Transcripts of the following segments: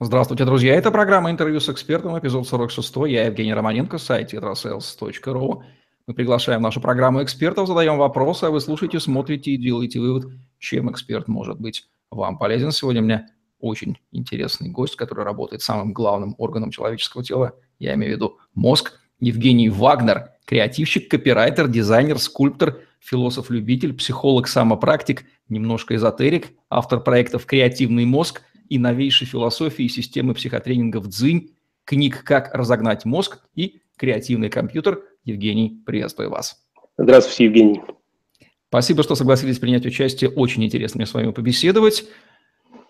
Здравствуйте, друзья. Это программа «Интервью с экспертом», эпизод 46. Я Евгений Романенко, сайт tetrasales.ru. Мы приглашаем в нашу программу экспертов, задаем вопросы, а вы слушаете, смотрите и делаете вывод, чем эксперт может быть вам полезен. Сегодня у меня очень интересный гость, который работает самым главным органом человеческого тела, я имею в виду мозг, Евгений Вагнер, креативщик, копирайтер, дизайнер, скульптор, философ-любитель, психолог-самопрактик, немножко эзотерик, автор проектов «Креативный мозг», и новейшей философии и системы психотренингов «Дзынь», книг «Как разогнать мозг» и «Креативный компьютер». Евгений, приветствую вас. Здравствуйте, Евгений. Спасибо, что согласились принять участие. Очень интересно мне с вами побеседовать.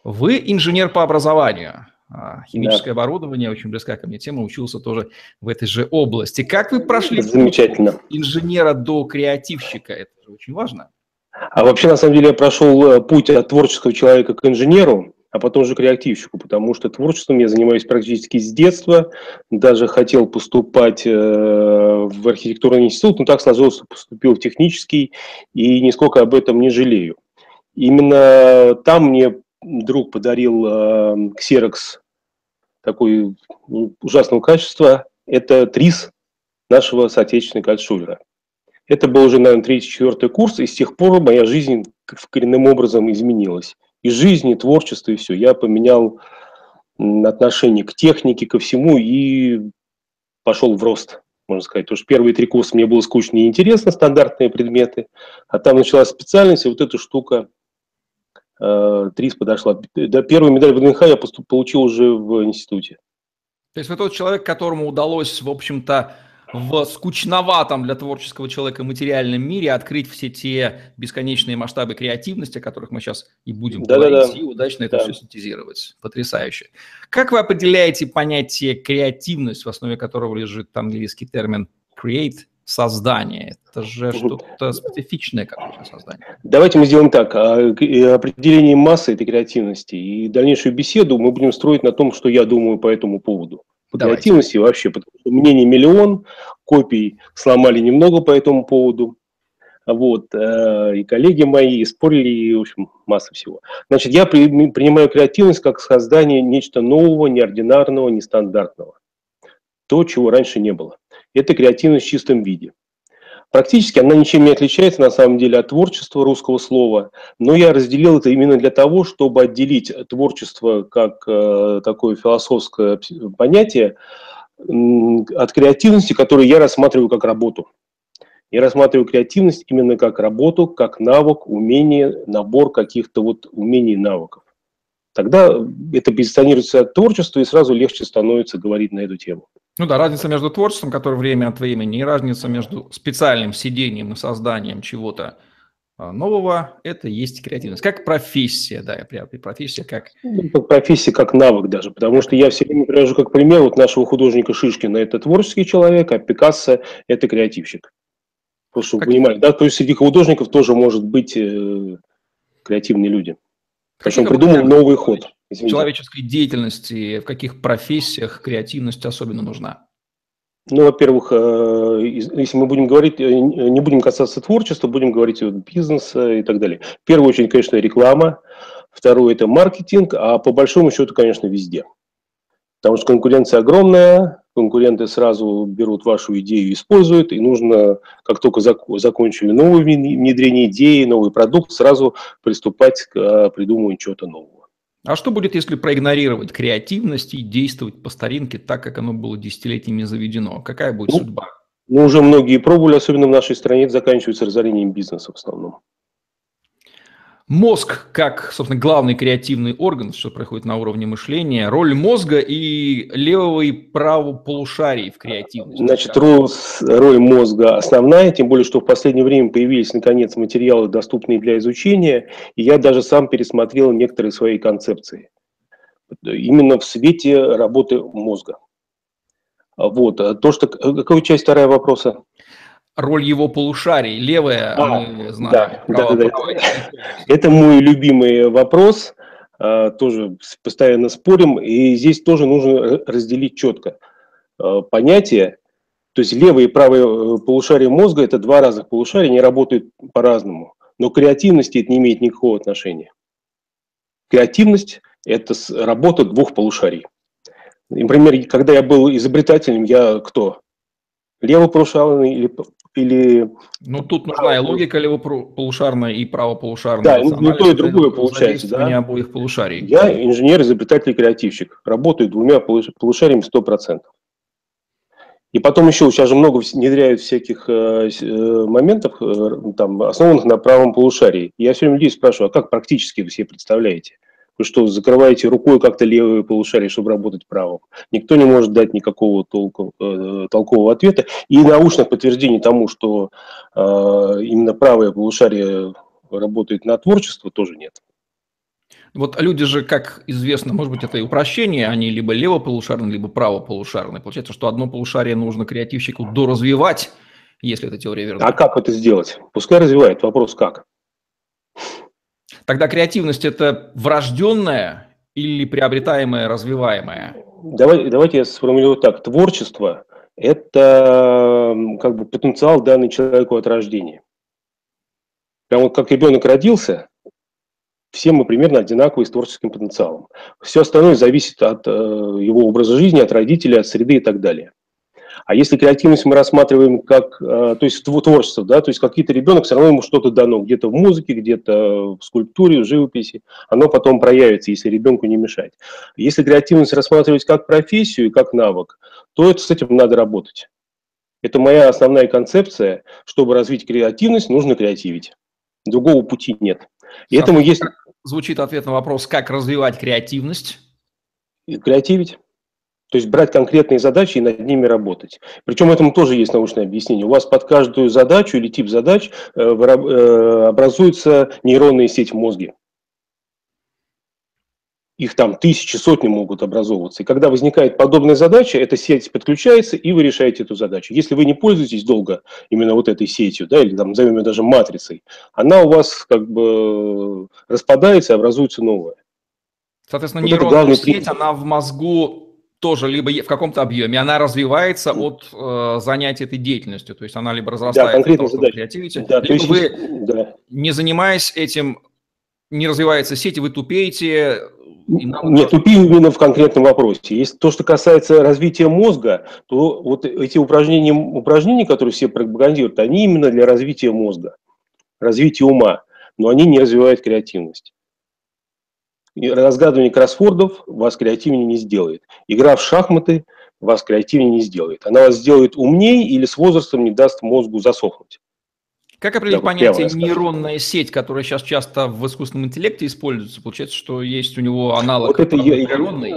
Вы инженер по образованию. А, химическое да. оборудование, очень близка ко мне тема, учился тоже в этой же области. Как вы прошли Замечательно. инженера до креативщика? Это же очень важно. А вообще, на самом деле, я прошел э, путь от творческого человека к инженеру а потом уже креативщику, потому что творчеством я занимаюсь практически с детства, даже хотел поступать э, в архитектурный институт, но так сложилось, что поступил в технический, и нисколько об этом не жалею. Именно там мне друг подарил э, Xerox такой ну, ужасного качества, это ТРИС нашего соотечественника Альтшулера. Это был уже, наверное, третий-четвертый курс, и с тех пор моя жизнь коренным образом изменилась и жизни, и творчества, и все. Я поменял отношение к технике, ко всему и пошел в рост, можно сказать. Потому что первые три курса мне было скучно и интересно, стандартные предметы, а там началась специальность, и вот эта штука, э, ТРИС подошла. До первой медаль ВДНХ я поступ, получил уже в институте. То есть вы тот человек, которому удалось, в общем-то, в скучноватом для творческого человека материальном мире открыть все те бесконечные масштабы креативности, о которых мы сейчас и будем да, говорить, да, да. и удачно это да. все синтезировать. Потрясающе. Как вы определяете понятие креативность, в основе которого лежит английский термин create, создание. Это же что-то специфичное какое-то создание. Давайте мы сделаем так. А, определение массы этой креативности и дальнейшую беседу мы будем строить на том, что я думаю по этому поводу по креативности вообще, потому что мнений миллион, копий сломали немного по этому поводу. Вот, э, и коллеги мои спорили, и, в общем, масса всего. Значит, я при, принимаю креативность как создание нечто нового, неординарного, нестандартного. То, чего раньше не было. Это креативность в чистом виде. Практически она ничем не отличается на самом деле от творчества русского слова, но я разделил это именно для того, чтобы отделить творчество как э, такое философское понятие от креативности, которую я рассматриваю как работу. Я рассматриваю креативность именно как работу, как навык, умение, набор каких-то вот умений и навыков. Тогда это позиционируется от творчества, и сразу легче становится говорить на эту тему. Ну да, разница между творчеством, которое время от времени, и разница между специальным сидением и созданием чего-то а, нового, это есть креативность. Как профессия, да, профессия как... Ну, профессия как навык даже, потому что я все время привожу как пример вот нашего художника Шишкина, это творческий человек, а Пикассо – это креативщик. Просто чтобы как... понимали, да, то есть среди художников тоже может быть э, креативные люди. Причем придумал новый ход. Извините. человеческой деятельности, в каких профессиях креативность особенно нужна? Ну, во-первых, э, если мы будем говорить, э, не будем касаться творчества, будем говорить о бизнесе и так далее. В первую очередь, конечно, реклама. Второе – это маркетинг, а по большому счету, конечно, везде. Потому что конкуренция огромная, конкуренты сразу берут вашу идею и используют, и нужно, как только закончили новое внедрение идеи, новый продукт, сразу приступать к э, придумыванию чего-то нового. А что будет, если проигнорировать креативность и действовать по старинке так, как оно было десятилетиями заведено? Какая будет ну, судьба? Ну, уже многие пробовали, особенно в нашей стране, это заканчивается разорением бизнеса в основном. Мозг как, собственно, главный креативный орган, что происходит на уровне мышления, роль мозга и левого и правого полушарий в креативности. Значит, роль, мозга основная, тем более, что в последнее время появились, наконец, материалы, доступные для изучения, и я даже сам пересмотрел некоторые свои концепции. Именно в свете работы мозга. Вот. То, что... Какая часть вторая вопроса? Роль его полушарий. Левая, а, мы знаем. Да, да, да, да. Это мой любимый вопрос. А, тоже постоянно спорим. И здесь тоже нужно разделить четко а, понятие. То есть левое и правое э, полушарие мозга – это два разных полушария, они работают по-разному. Но к креативности это не имеет никакого отношения. Креативность – это работа двух полушарий. Например, когда я был изобретателем, я кто? Левополушарный или, или... Ну, тут нужна и логика левополушарная и правополушарная. Да, ну, то и другое получается, да? обоих полушарий. Я инженер, изобретатель, креативщик. Работаю двумя полушариями 100%. И потом еще, сейчас же много внедряют всяких э, э моментов, э, там, основанных на правом полушарии. Я все время людей спрашиваю, а как практически вы себе представляете? Вы что, закрываете рукой как-то левое полушарие, чтобы работать правым? Никто не может дать никакого толку, э, толкового ответа. И научных подтверждений тому, что э, именно правое полушарие работает на творчество, тоже нет. Вот люди же, как известно, может быть, это и упрощение, они либо левополушарные, либо правополушарные. Получается, что одно полушарие нужно креативщику доразвивать, если эта теория верна. А как это сделать? Пускай развивает. Вопрос как? Тогда креативность – это врожденная или приобретаемая, развиваемая? Давай, давайте я сформулирую так. Творчество – это как бы потенциал, данный человеку от рождения. Прямо вот как ребенок родился, все мы примерно одинаковые с творческим потенциалом. Все остальное зависит от э, его образа жизни, от родителей, от среды и так далее. А если креативность мы рассматриваем как, э, то есть творчество, да, то есть какие-то ребенок все равно ему что-то дано, где-то в музыке, где-то в скульптуре, в живописи, оно потом проявится, если ребенку не мешать. Если креативность рассматривать как профессию и как навык, то это, с этим надо работать. Это моя основная концепция. Чтобы развить креативность, нужно креативить. Другого пути нет. И этому есть... Звучит ответ на вопрос, как развивать креативность? Креативить. То есть брать конкретные задачи и над ними работать. Причем этому тоже есть научное объяснение. У вас под каждую задачу или тип задач э, э, образуется нейронная сеть в мозге. Их там тысячи, сотни могут образовываться. И когда возникает подобная задача, эта сеть подключается, и вы решаете эту задачу. Если вы не пользуетесь долго именно вот этой сетью, да, или там назовем ее даже матрицей, она у вас как бы распадается и образуется новая. Соответственно, вот нейронная сеть, принцип. она в мозгу тоже либо в каком-то объеме, она развивается от э, занятия этой деятельностью, то есть она либо разрастается да, того, креативите, да, либо есть, вы, да. не занимаясь этим, не развивается сеть, вы тупеете. Нет, тупим именно в конкретном вопросе. Если то, что касается развития мозга, то вот эти упражнения, упражнения, которые все пропагандируют, они именно для развития мозга, развития ума, но они не развивают креативность разгадывание кроссвордов вас креативнее не сделает. Игра в шахматы вас креативнее не сделает. Она вас сделает умнее или с возрастом не даст мозгу засохнуть. Как определить понятие нейронная сеть, которая сейчас часто в искусственном интеллекте используется? Получается, что есть у него аналог вот это нейронный?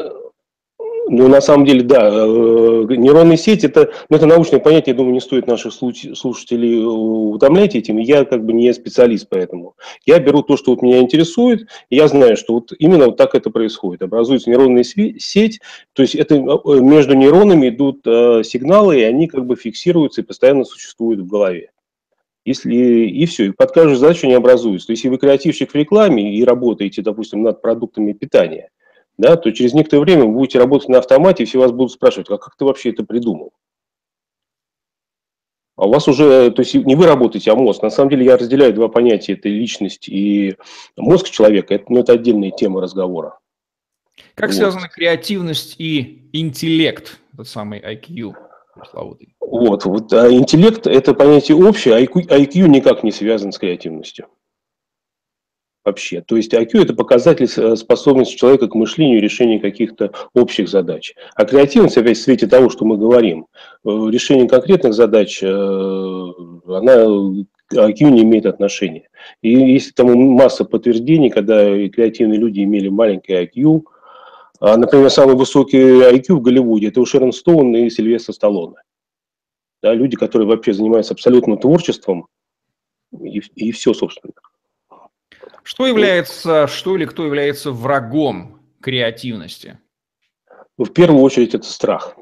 Ну, на самом деле, да, э, нейронные сети, это, ну, это научное понятие, я думаю, не стоит наших слушателей э, утомлять этим, я как бы не специалист поэтому. Я беру то, что вот меня интересует, и я знаю, что вот именно вот так это происходит. Образуется нейронная сеть, то есть это э, между нейронами идут сигналы, и они как бы фиксируются и постоянно существуют в голове. Если, и все, и под каждую задачу они образуются. То есть, если вы креативщик в рекламе и работаете, допустим, над продуктами питания – да, то через некоторое время вы будете работать на автомате, и все вас будут спрашивать, а как ты вообще это придумал? А у вас уже, то есть не вы работаете, а мозг. На самом деле я разделяю два понятия, это личность и мозг человека, это, ну, это отдельная тема разговора. Как вот. связаны креативность и интеллект, тот самый IQ? Вот, вот а интеллект – это понятие общее, а IQ, IQ никак не связан с креативностью вообще. То есть IQ – это показатель э, способности человека к мышлению и решению каких-то общих задач. А креативность, опять в свете того, что мы говорим, э, решение конкретных задач, э, она IQ не имеет отношения. И есть там масса подтверждений, когда креативные люди имели маленький IQ. А, например, самый высокий IQ в Голливуде – это у Шерон Стоун и Сильвестра Сталлоне. Да, люди, которые вообще занимаются абсолютно творчеством, и, и все, собственно. Что является, что или кто является врагом креативности? Ну, в первую очередь это страх.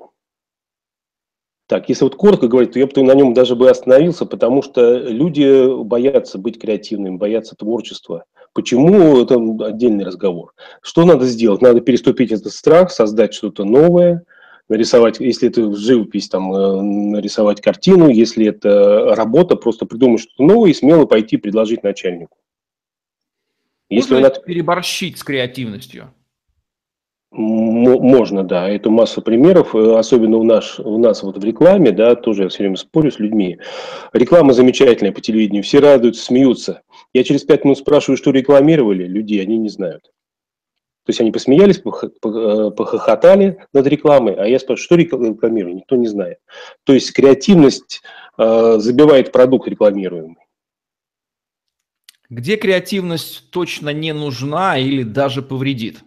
Так, если вот коротко говорить, то я бы на нем даже бы остановился, потому что люди боятся быть креативными, боятся творчества. Почему? Это отдельный разговор. Что надо сделать? Надо переступить этот страх, создать что-то новое, нарисовать, если это живопись, там, э, нарисовать картину, если это работа, просто придумать что-то новое и смело пойти предложить начальнику. Если Можно он... переборщить с креативностью? можно, да, это масса примеров, э, особенно у нас, у нас вот в рекламе, да, тоже я все время спорю с людьми. Реклама замечательная по телевидению, все радуются, смеются. Я через пять минут спрашиваю, что рекламировали, люди, они не знают. То есть они посмеялись, э, похохотали над рекламой, а я спрашиваю, что рекламировали, никто не знает. То есть креативность э, забивает продукт рекламируемый. Где креативность точно не нужна или даже повредит?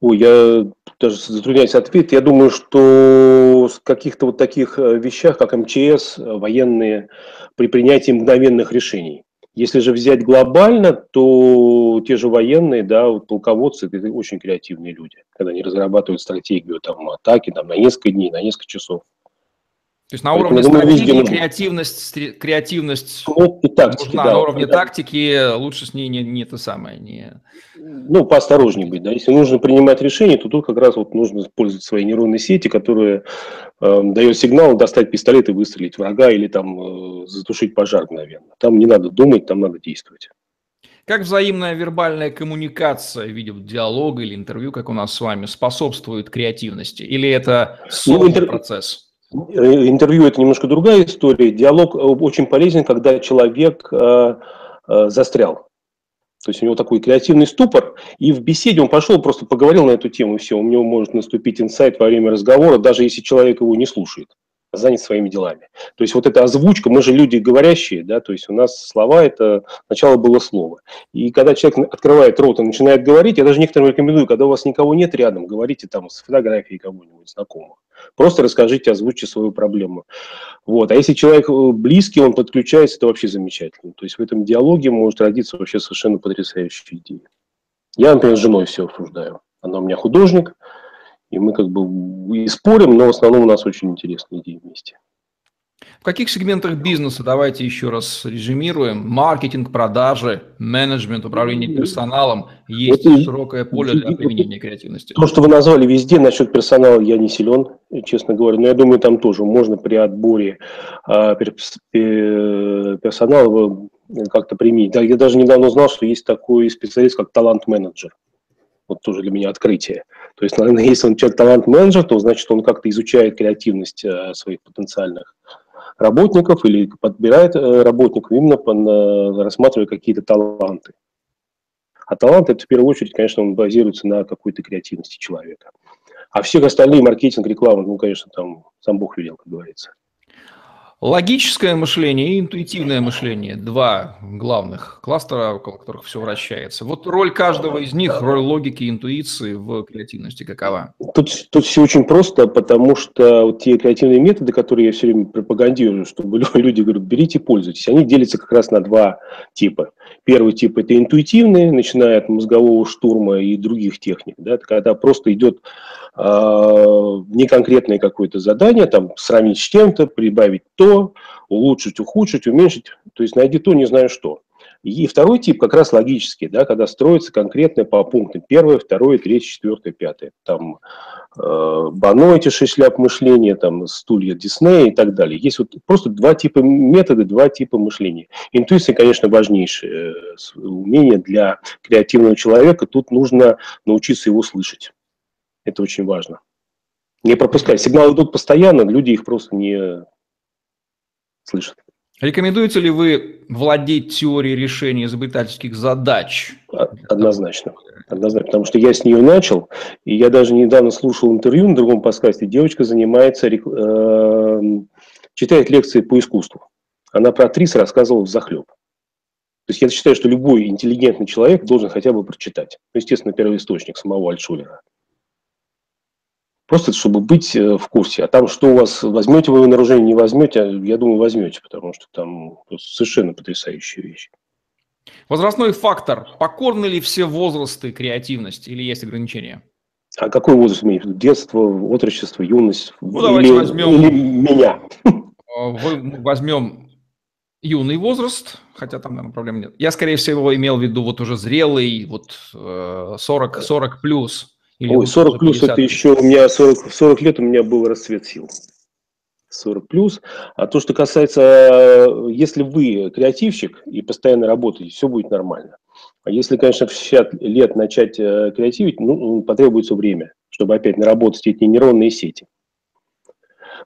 Ой, я даже затрудняюсь ответить. Я думаю, что в каких-то вот таких э, вещах, как МЧС, военные, при принятии мгновенных решений. Если же взять глобально, то те же военные, да, вот полководцы, это очень креативные люди, когда они разрабатывают стратегию там, атаки там, на несколько дней, на несколько часов. То есть на уровне Поэтому, стратегии думаю, креативность, креативность ну, и тактики, нужна, да, на уровне да. тактики лучше с ней не, не это самое. Не... Ну, поосторожнее быть, да. Если нужно принимать решение, то тут как раз вот нужно использовать свои нейронные сети, которые э, дают сигнал достать пистолет и выстрелить врага или там э, затушить пожар мгновенно. Там не надо думать, там надо действовать. Как взаимная вербальная коммуникация в виде диалога или интервью, как у нас с вами, способствует креативности? Или это сложный ну, интер... процесс? Э, интервью это немножко другая история. Диалог э, очень полезен, когда человек э, застрял. То есть у него такой креативный ступор, и в беседе он пошел, просто поговорил на эту тему, и все, у него может наступить инсайт во время разговора, даже если человек его не слушает занят своими делами. То есть вот эта озвучка, мы же люди говорящие, да, то есть у нас слова это сначала было слово. И когда человек открывает рот и начинает говорить, я даже некоторым рекомендую, когда у вас никого нет рядом, говорите там с фотографией кого-нибудь знакомого. Просто расскажите, озвучьте свою проблему. Вот. А если человек э, близкий, он подключается, это вообще замечательно. То есть в этом диалоге может родиться вообще совершенно потрясающая идея. Я, например, с женой все обсуждаю. Она у меня художник, и мы как бы и спорим, но в основном у нас очень интересные идеи вместе. В каких сегментах бизнеса, давайте еще раз резюмируем, маркетинг, продажи, менеджмент, управление персоналом, есть Это, широкое поле для применения креативности? То, что вы назвали везде, насчет персонала я не силен, честно говоря, но я думаю, там тоже можно при отборе а, персонала как-то применить. Да, я даже недавно узнал, что есть такой специалист, как талант-менеджер. Вот тоже для меня открытие. То есть, наверное, если он человек талант-менеджер, то значит он как-то изучает креативность э, своих потенциальных работников или подбирает э, работников именно по, рассматривая какие-то таланты. А талант это в первую очередь, конечно, он базируется на какой-то креативности человека. А всех остальные маркетинг, реклама, ну, конечно, там сам Бог велел, как говорится. Логическое мышление и интуитивное мышление – два главных кластера, около которых все вращается. Вот роль каждого из них, роль логики и интуиции в креативности какова? Тут, тут все очень просто, потому что вот те креативные методы, которые я все время пропагандирую, чтобы люди говорят, берите, пользуйтесь, они делятся как раз на два типа. Первый тип – это интуитивные, начиная от мозгового штурма и других техник. Да, когда просто идет э, неконкретное какое-то задание, там, сравнить с чем-то, прибавить то, улучшить, ухудшить, уменьшить, то есть найди то, не знаю что. И второй тип как раз логический, да, когда строится конкретно по пунктам. Первое, второе, третье, четвертое, пятое. Там э, Бано, эти шесть шляп мышления, там стулья Диснея и так далее. Есть вот просто два типа метода, два типа мышления. Интуиция, конечно, важнейшее э, умение для креативного человека. Тут нужно научиться его слышать. Это очень важно. Не пропускать. Сигналы идут постоянно, люди их просто не слышат. Рекомендуете ли вы владеть теорией решения изобретательских задач? Однозначно. Однозначно, потому что я с нее начал, и я даже недавно слушал интервью на другом подкасте, девочка занимается, э, читает лекции по искусству. Она про Трис рассказывала в захлеб. То есть я считаю, что любой интеллигентный человек должен хотя бы прочитать. Ну, естественно, первый источник самого Альтшулера. Просто чтобы быть э, в курсе. А там, что у вас, возьмете вы на вооружение, не возьмете, я думаю, возьмете, потому что там совершенно потрясающая вещь. Возрастной фактор. Покорны ли все возрасты креативности или есть ограничения? А какой возраст виду? Детство, отрочество, юность? Ну, давайте или, возьмем... Или меня? А, возьмем юный возраст, хотя там, наверное, проблем нет. Я, скорее всего, имел в виду вот уже зрелый, вот 40, э, 40 плюс. Или Ой, 40 плюс это еще у меня 40, 40 лет у меня был расцвет сил. 40 плюс. А то, что касается, если вы креативщик и постоянно работаете, все будет нормально. А если, конечно, в 60 лет начать э, креативить, ну, потребуется время. чтобы опять наработать эти нейронные сети.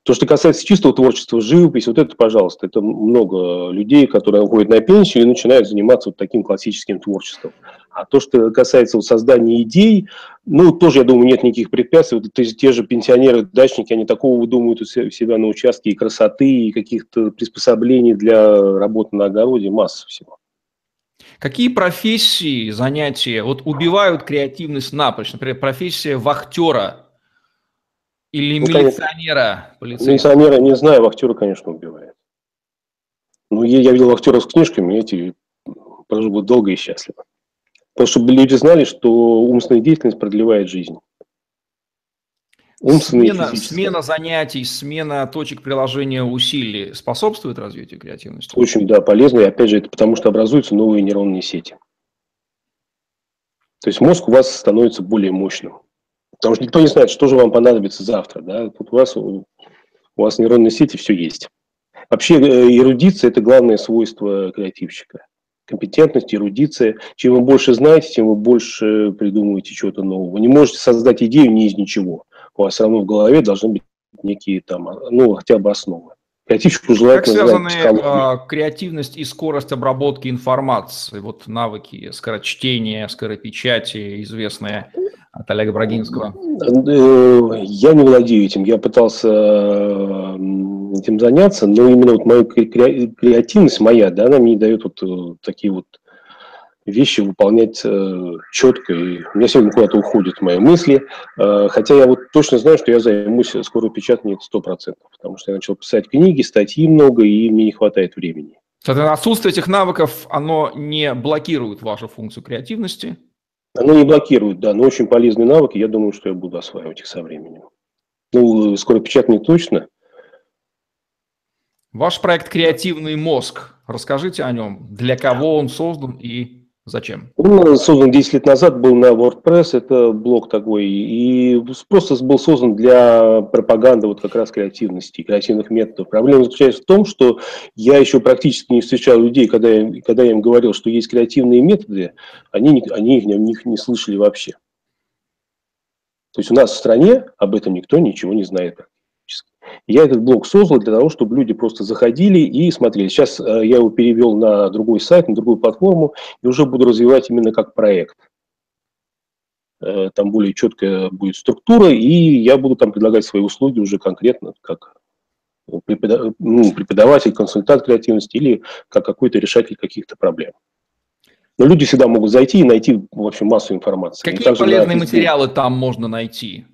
То, что касается чистого творчества, живопись, вот это, пожалуйста, это много людей, которые уходят на пенсию и начинают заниматься вот таким классическим творчеством. А то, что касается вот создания идей, ну, тоже, я думаю, нет никаких препятствий. Вот те же пенсионеры, дачники, они такого выдумывают у себя на участке и красоты, и каких-то приспособлений для работы на огороде, масса всего. Какие профессии, занятия вот убивают креативность напрочь? Например, профессия вахтера или ну, милиционера? Милиционера не знаю, вахтера, конечно, убивает. Ну, я, я видел вахтеров с книжками, эти проживут долго и счастливо. Потому чтобы люди знали, что умственная деятельность продлевает жизнь. Умственные смена, смена занятий, смена точек приложения усилий способствует развитию креативности? Очень, да, полезно. И опять же, это потому что образуются новые нейронные сети. То есть мозг у вас становится более мощным. Потому что никто не знает, что же вам понадобится завтра. Да? Тут у вас, у вас нейронные сети все есть. Вообще э, эрудиция – это главное свойство креативщика. Компетентность, эрудиция. Чем вы больше знаете, тем вы больше придумываете чего-то нового. Вы не можете создать идею не из ничего. У вас все равно в голове должны быть некие там, ну, хотя бы основы. Креативщику желательно Как связаны э, креативность и скорость обработки информации? Вот навыки скорочтения, скоропечати, известные от Олега Брагинского? Э, я не владею этим. Я пытался этим заняться, но именно вот моя креативность моя, да, она мне дает вот э, такие вот вещи выполнять э, четко. И у меня сегодня куда-то уходят мои мысли. Э, хотя я вот точно знаю, что я займусь скоро печатанием 100%, потому что я начал писать книги, статьи много, и мне не хватает времени. Соответственно, отсутствие этих навыков, оно не блокирует вашу функцию креативности? Оно не блокирует, да, но очень полезные навыки. Я думаю, что я буду осваивать их со временем. Ну, скоро печатание точно. Ваш проект «Креативный мозг». Расскажите о нем. Для кого он создан и Зачем? Он создан 10 лет назад, был на WordPress, это блог такой, и просто был создан для пропаганды вот как раз креативности, креативных методов. Проблема заключается в том, что я еще практически не встречал людей, когда я, когда я им говорил, что есть креативные методы, они, они их, них не слышали вообще. То есть у нас в стране об этом никто ничего не знает. Я этот блог создал для того, чтобы люди просто заходили и смотрели. Сейчас э, я его перевел на другой сайт, на другую платформу, и уже буду развивать именно как проект. Э, там более четкая будет структура, и я буду там предлагать свои услуги уже конкретно, как ну, преподаватель, консультант креативности или как какой-то решатель каких-то проблем. Но люди всегда могут зайти и найти, в общем, массу информации. Какие полезные материалы там можно найти?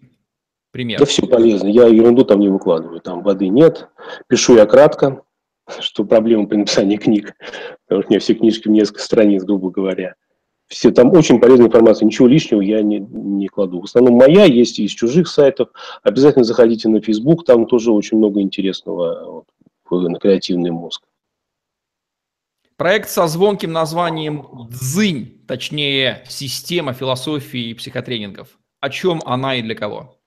Пример. Да все полезно. Я ерунду там не выкладываю. Там воды нет. Пишу я кратко, что проблема при написании книг. Потому что у меня все книжки в несколько страниц, грубо говоря. Все, там очень полезная информация, ничего лишнего я не, не кладу. В основном моя, есть из чужих сайтов. Обязательно заходите на Facebook, там тоже очень много интересного вот, на креативный мозг. Проект со звонким названием «Дзынь», точнее, система философии и психотренингов. О чем она и для кого?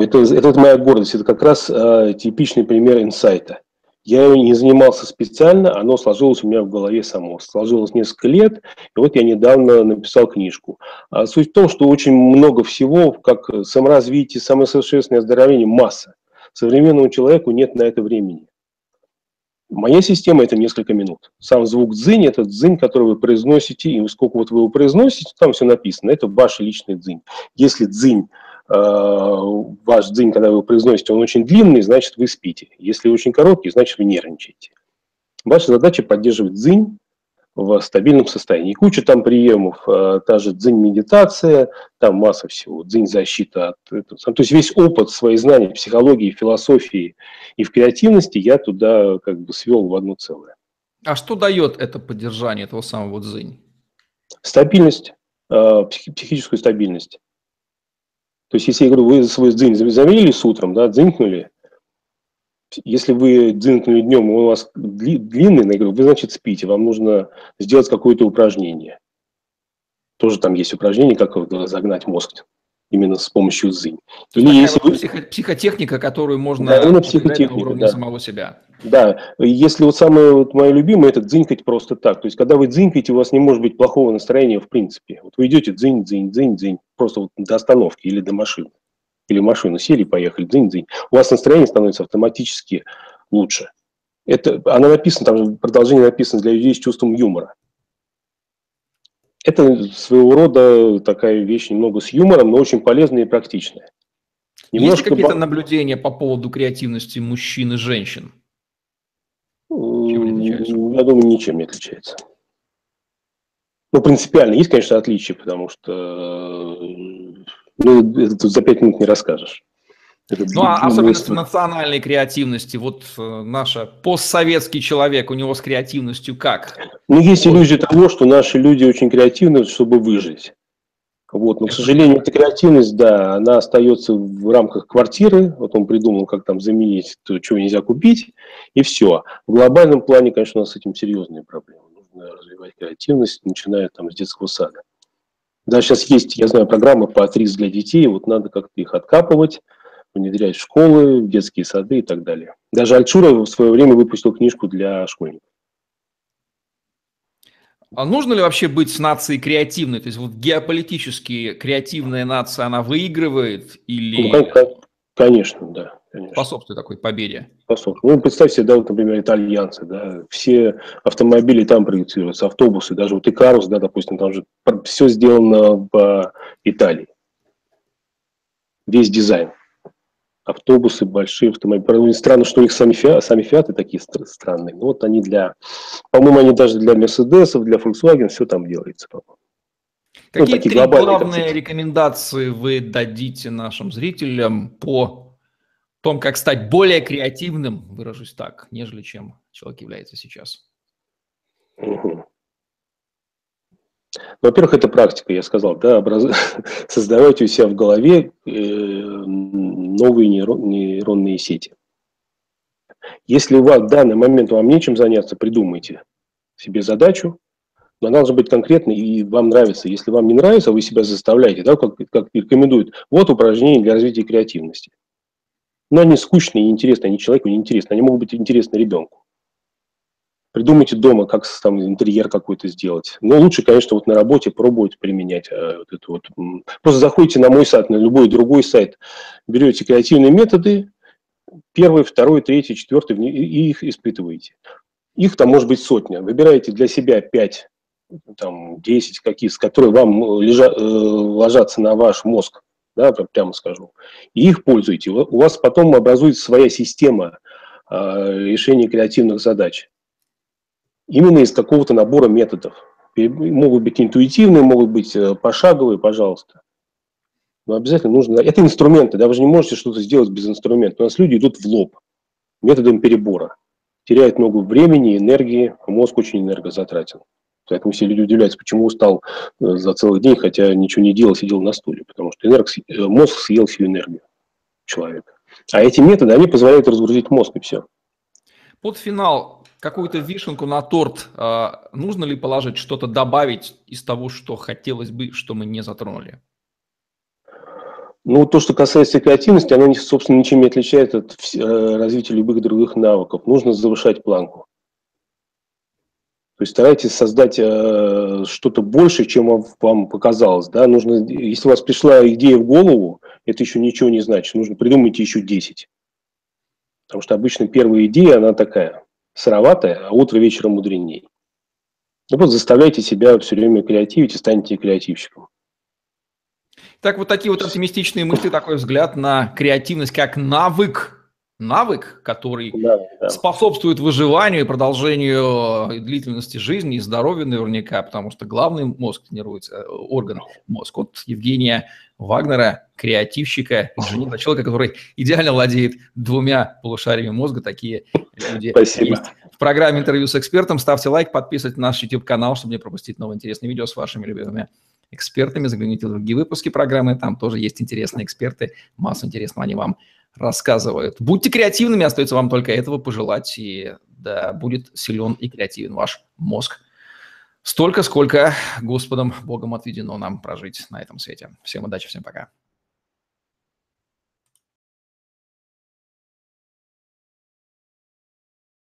Это, это моя гордость, это как раз э, типичный пример инсайта. Я не занимался специально, оно сложилось у меня в голове само. Сложилось несколько лет, и вот я недавно написал книжку. А суть в том, что очень много всего, как саморазвитие, самосовершенствование, оздоровление, масса. Современному человеку нет на это времени. Моя система – это несколько минут. Сам звук дзынь – это дзынь, который вы произносите, и сколько вот вы его произносите, там все написано. Это ваш личный дзынь. Если дзынь ваш дзынь, когда вы произносите, он очень длинный, значит, вы спите. Если очень короткий, значит, вы нервничаете. Ваша задача поддерживать дзынь в стабильном состоянии. И куча там приемов, э, та же дзынь-медитация, там масса всего, дзынь-защита. От этого. То есть весь опыт, свои знания в психологии, философии и в креативности я туда как бы свел в одно целое. А что дает это поддержание этого самого дзынь? Стабильность, э, психическую стабильность. То есть, если я говорю, вы свой дзынь замерили с утром, да, дзынькнули, если вы дзынкнули днем, и у вас длинный, я говорю, вы, значит, спите, вам нужно сделать какое-то упражнение. Тоже там есть упражнение, как загнать мозг именно с помощью дзынь. Или если вот психо- психотехника, которую можно да, именно психотехника, на уровне да. самого себя. Да, если вот самое вот мое любимое, это дзынькать просто так. То есть, когда вы дзынькаете, у вас не может быть плохого настроения в принципе. Вот вы идете дзынь, дзынь, дзынь, дзынь, просто вот до остановки или до машины. Или машину сели, поехали, дзынь, дзынь. У вас настроение становится автоматически лучше. Это, она написана, там же продолжение написано для людей с чувством юмора. Это своего рода такая вещь немного с юмором, но очень полезная и практичная. Немножко Есть какие-то наблюдения по поводу креативности мужчин и женщин? Я думаю, ничем не отличается. Ну, принципиально есть, конечно, отличия, потому что ну, это тут за пять минут не расскажешь. Ну, а особенности национальной креативности. Вот э, наш постсоветский человек, у него с креативностью как? Ну, есть иллюзия того, что наши люди очень креативны, чтобы выжить. Вот. Но, к сожалению, эта креативность, да, она остается в рамках квартиры. Вот он придумал, как там заменить то, чего нельзя купить, и все. В глобальном плане, конечно, у нас с этим серьезные проблемы. Нужно развивать креативность, начиная там с детского сада. Да, сейчас есть, я знаю, программы по АТРИС для детей, вот надо как-то их откапывать, внедрять в школы, в детские сады и так далее. Даже Альчура в свое время выпустил книжку для школьников. А нужно ли вообще быть с нацией креативной? То есть вот геополитически креативная нация, она выигрывает или... Ну, конечно, да. Конечно. Способствует такой победе. Способствует. Ну, представьте себе, да, вот, например, итальянцы, да, все автомобили там проектируются, автобусы, даже вот Икарус, да, допустим, там же все сделано в Италии. Весь дизайн автобусы, большие автомобили. Странно, что у них сами, фиаты, сами фиаты такие странные. Но вот они для, по-моему, они даже для Мерседесов, для Volkswagen, все там делается, по-моему. Ну, Какие ну, три главные концепции. рекомендации вы дадите нашим зрителям по том, как стать более креативным, выражусь так, нежели чем человек является сейчас? Угу. Во-первых, это практика, я сказал, да, образ... создавайте у себя в голове э, новые нейрон... нейронные сети. Если у вас в данный момент вам нечем заняться, придумайте себе задачу, но она должна быть конкретной и вам нравится. Если вам не нравится, вы себя заставляете, да, как, как рекомендуют, вот упражнения для развития креативности. Но они скучные и неинтересные, они человеку неинтересны, они могут быть интересны ребенку. Придумайте дома, как там интерьер какой-то сделать. Но лучше, конечно, вот на работе пробовать применять э, вот это вот. Просто заходите на мой сайт, на любой другой сайт, берете креативные методы, первый, второй, третий, четвертый, и их испытываете. Их там может быть сотня. Выбираете для себя пять, там, десять какие, с которые вам лежа, э, ложатся на ваш мозг, да, прямо скажу, и их пользуете. У вас потом образуется своя система э, решения креативных задач именно из какого-то набора методов. Могут быть интуитивные, могут быть э, пошаговые, пожалуйста. Но обязательно нужно... Это инструменты, да, вы же не можете что-то сделать без инструментов. У нас люди идут в лоб методом перебора. Теряют много времени, энергии, мозг очень энергозатратен. Поэтому все люди удивляются, почему устал э, за целый день, хотя ничего не делал, сидел на стуле. Потому что энерг... Э, мозг съел всю энергию человека. А эти методы, они позволяют разгрузить мозг, и все. Под финал какую-то вишенку на торт а, нужно ли положить, что-то добавить из того, что хотелось бы, что мы не затронули? Ну, то, что касается креативности, оно, собственно, ничем не отличается от э, развития любых других навыков. Нужно завышать планку. То есть старайтесь создать э, что-то больше, чем вам, вам показалось. Да? Нужно, если у вас пришла идея в голову, это еще ничего не значит. Нужно придумать еще 10. Потому что обычно первая идея, она такая сыроватое, а утро вечером мудреней. Ну вот заставляйте себя все время креативить и станете креативщиком. Так вот такие вот оптимистичные мысли, такой взгляд на креативность как навык, навык, который да, да. способствует выживанию и продолжению длительности жизни и здоровья наверняка, потому что главный мозг тренируется, э, орган мозг. Вот Евгения Вагнера, креативщика, инженера, человека, который идеально владеет двумя полушариями мозга, такие люди Спасибо. есть. В программе интервью с экспертом ставьте лайк, подписывайтесь на наш YouTube-канал, чтобы не пропустить новые интересные видео с вашими любимыми экспертами. Загляните в другие выпуски программы, там тоже есть интересные эксперты, массу интересного они вам рассказывают. Будьте креативными, остается вам только этого пожелать, и да, будет силен и креативен ваш мозг. Столько, сколько Господом Богом отведено нам прожить на этом свете. Всем удачи, всем пока.